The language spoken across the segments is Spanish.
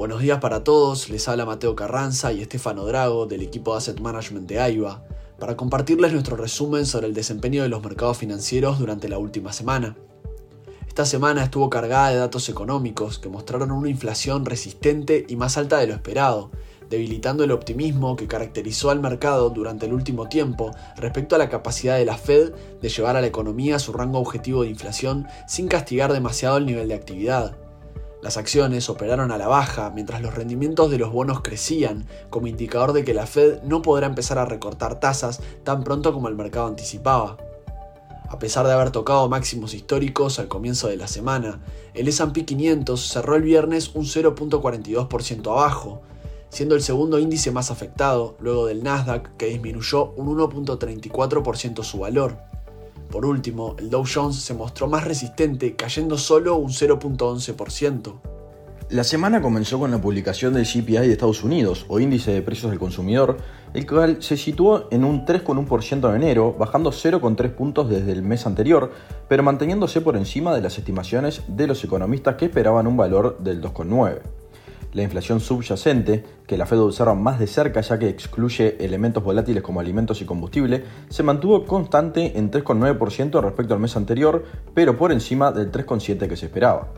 Buenos días para todos, les habla Mateo Carranza y Estefano Drago del equipo de Asset Management de AIBA para compartirles nuestro resumen sobre el desempeño de los mercados financieros durante la última semana. Esta semana estuvo cargada de datos económicos que mostraron una inflación resistente y más alta de lo esperado, debilitando el optimismo que caracterizó al mercado durante el último tiempo respecto a la capacidad de la Fed de llevar a la economía a su rango objetivo de inflación sin castigar demasiado el nivel de actividad. Las acciones operaron a la baja mientras los rendimientos de los bonos crecían, como indicador de que la Fed no podrá empezar a recortar tasas tan pronto como el mercado anticipaba. A pesar de haber tocado máximos históricos al comienzo de la semana, el SP 500 cerró el viernes un 0.42% abajo, siendo el segundo índice más afectado, luego del Nasdaq, que disminuyó un 1.34% su valor. Por último, el Dow Jones se mostró más resistente, cayendo solo un 0.11%. La semana comenzó con la publicación del CPI de Estados Unidos, o índice de precios del consumidor, el cual se situó en un 3,1% en enero, bajando 0,3 puntos desde el mes anterior, pero manteniéndose por encima de las estimaciones de los economistas que esperaban un valor del 2,9% la inflación subyacente, que la Fed observa más de cerca ya que excluye elementos volátiles como alimentos y combustible, se mantuvo constante en 3,9% respecto al mes anterior, pero por encima del 3,7% que se esperaba.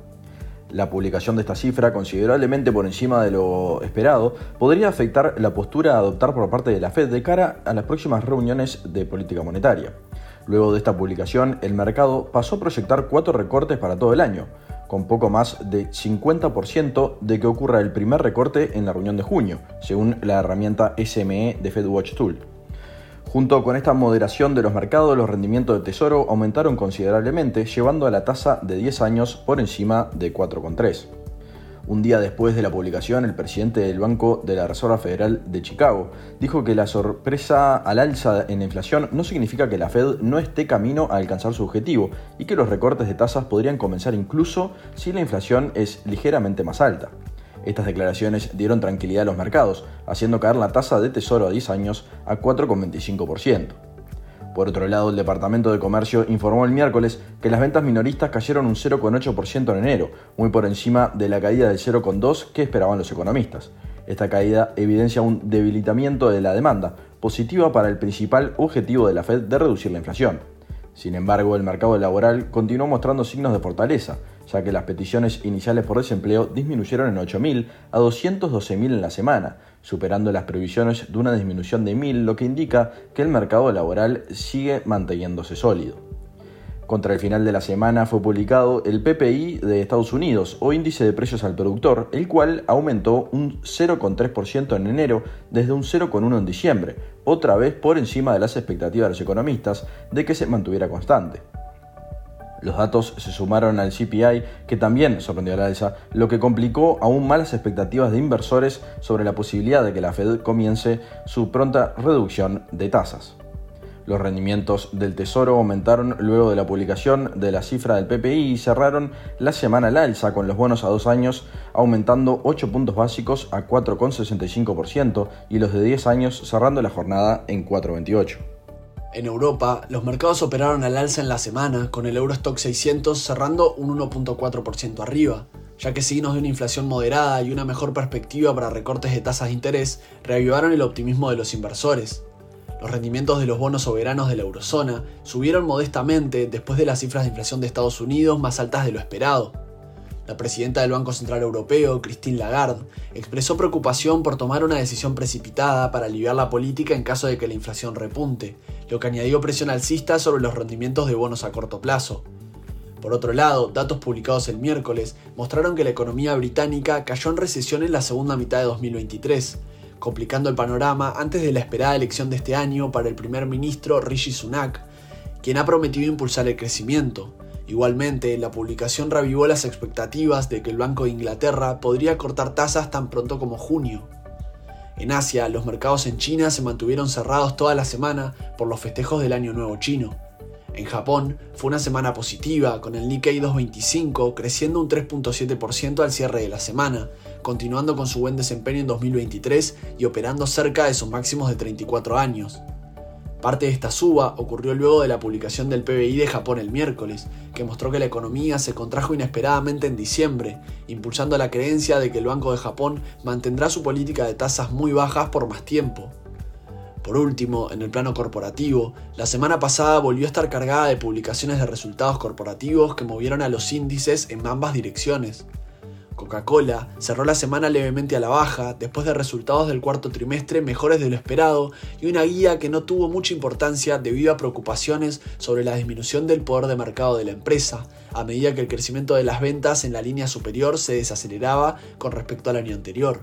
La publicación de esta cifra, considerablemente por encima de lo esperado, podría afectar la postura a adoptar por parte de la Fed de cara a las próximas reuniones de política monetaria. Luego de esta publicación, el mercado pasó a proyectar cuatro recortes para todo el año, con poco más de 50% de que ocurra el primer recorte en la reunión de junio, según la herramienta SME de FedWatch Tool. Junto con esta moderación de los mercados, los rendimientos de tesoro aumentaron considerablemente, llevando a la tasa de 10 años por encima de 4,3. Un día después de la publicación, el presidente del Banco de la Reserva Federal de Chicago dijo que la sorpresa al alza en la inflación no significa que la Fed no esté camino a alcanzar su objetivo y que los recortes de tasas podrían comenzar incluso si la inflación es ligeramente más alta. Estas declaraciones dieron tranquilidad a los mercados, haciendo caer la tasa de tesoro a 10 años a 4,25%. Por otro lado, el Departamento de Comercio informó el miércoles que las ventas minoristas cayeron un 0,8% en enero, muy por encima de la caída del 0,2% que esperaban los economistas. Esta caída evidencia un debilitamiento de la demanda, positiva para el principal objetivo de la Fed de reducir la inflación. Sin embargo, el mercado laboral continuó mostrando signos de fortaleza, ya que las peticiones iniciales por desempleo disminuyeron en 8.000 a 212.000 en la semana, superando las previsiones de una disminución de 1.000, lo que indica que el mercado laboral sigue manteniéndose sólido. Contra el final de la semana fue publicado el PPI de Estados Unidos, o índice de precios al productor, el cual aumentó un 0,3% en enero desde un 0,1% en diciembre, otra vez por encima de las expectativas de los economistas de que se mantuviera constante. Los datos se sumaron al CPI, que también sorprendió a la alza, lo que complicó aún más las expectativas de inversores sobre la posibilidad de que la Fed comience su pronta reducción de tasas. Los rendimientos del Tesoro aumentaron luego de la publicación de la cifra del PPI y cerraron la semana al alza con los bonos a dos años aumentando 8 puntos básicos a 4,65% y los de 10 años cerrando la jornada en 4,28%. En Europa, los mercados operaron al alza en la semana, con el Eurostock 600 cerrando un 1.4% arriba, ya que signos de una inflación moderada y una mejor perspectiva para recortes de tasas de interés reavivaron el optimismo de los inversores. Los rendimientos de los bonos soberanos de la eurozona subieron modestamente después de las cifras de inflación de Estados Unidos más altas de lo esperado. La presidenta del Banco Central Europeo, Christine Lagarde, expresó preocupación por tomar una decisión precipitada para aliviar la política en caso de que la inflación repunte, lo que añadió presión alcista sobre los rendimientos de bonos a corto plazo. Por otro lado, datos publicados el miércoles mostraron que la economía británica cayó en recesión en la segunda mitad de 2023, complicando el panorama antes de la esperada elección de este año para el primer ministro Rishi Sunak, quien ha prometido impulsar el crecimiento. Igualmente, la publicación revivó las expectativas de que el Banco de Inglaterra podría cortar tasas tan pronto como junio. En Asia, los mercados en China se mantuvieron cerrados toda la semana por los festejos del Año Nuevo chino. En Japón fue una semana positiva, con el Nikkei 225 creciendo un 3.7% al cierre de la semana, continuando con su buen desempeño en 2023 y operando cerca de sus máximos de 34 años. Parte de esta suba ocurrió luego de la publicación del PBI de Japón el miércoles, que mostró que la economía se contrajo inesperadamente en diciembre, impulsando la creencia de que el Banco de Japón mantendrá su política de tasas muy bajas por más tiempo. Por último, en el plano corporativo, la semana pasada volvió a estar cargada de publicaciones de resultados corporativos que movieron a los índices en ambas direcciones. Coca-Cola cerró la semana levemente a la baja después de resultados del cuarto trimestre mejores de lo esperado y una guía que no tuvo mucha importancia debido a preocupaciones sobre la disminución del poder de mercado de la empresa, a medida que el crecimiento de las ventas en la línea superior se desaceleraba con respecto al año anterior.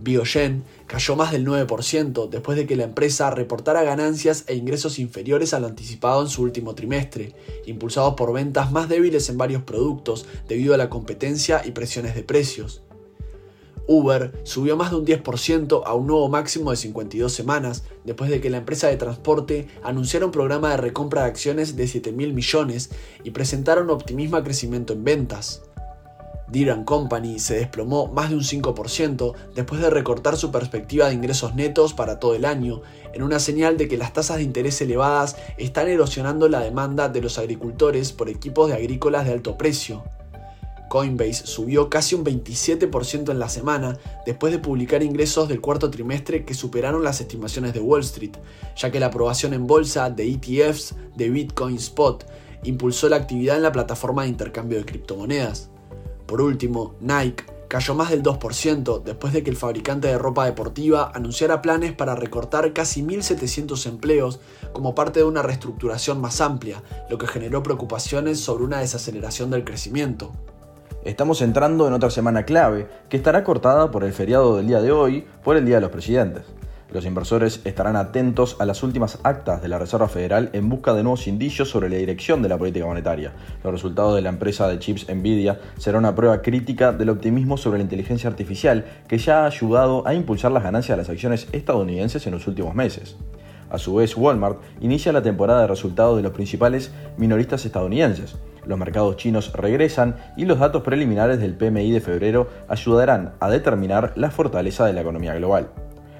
Biogen cayó más del 9% después de que la empresa reportara ganancias e ingresos inferiores a lo anticipado en su último trimestre, impulsados por ventas más débiles en varios productos debido a la competencia y presiones de precios. Uber subió más de un 10% a un nuevo máximo de 52 semanas después de que la empresa de transporte anunciara un programa de recompra de acciones de 7 mil millones y presentara un optimismo a crecimiento en ventas. Deere Company se desplomó más de un 5% después de recortar su perspectiva de ingresos netos para todo el año, en una señal de que las tasas de interés elevadas están erosionando la demanda de los agricultores por equipos de agrícolas de alto precio. Coinbase subió casi un 27% en la semana después de publicar ingresos del cuarto trimestre que superaron las estimaciones de Wall Street, ya que la aprobación en bolsa de ETFs de Bitcoin Spot impulsó la actividad en la plataforma de intercambio de criptomonedas. Por último, Nike cayó más del 2% después de que el fabricante de ropa deportiva anunciara planes para recortar casi 1.700 empleos como parte de una reestructuración más amplia, lo que generó preocupaciones sobre una desaceleración del crecimiento. Estamos entrando en otra semana clave, que estará cortada por el feriado del día de hoy por el Día de los Presidentes. Los inversores estarán atentos a las últimas actas de la Reserva Federal en busca de nuevos indicios sobre la dirección de la política monetaria. Los resultados de la empresa de chips Nvidia serán una prueba crítica del optimismo sobre la inteligencia artificial que ya ha ayudado a impulsar las ganancias de las acciones estadounidenses en los últimos meses. A su vez, Walmart inicia la temporada de resultados de los principales minoristas estadounidenses. Los mercados chinos regresan y los datos preliminares del PMI de febrero ayudarán a determinar la fortaleza de la economía global.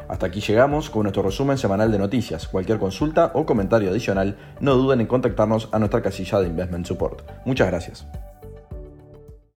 Hasta aquí llegamos con nuestro resumen semanal de noticias. Cualquier consulta o comentario adicional, no duden en contactarnos a nuestra casilla de Investment Support. Muchas gracias.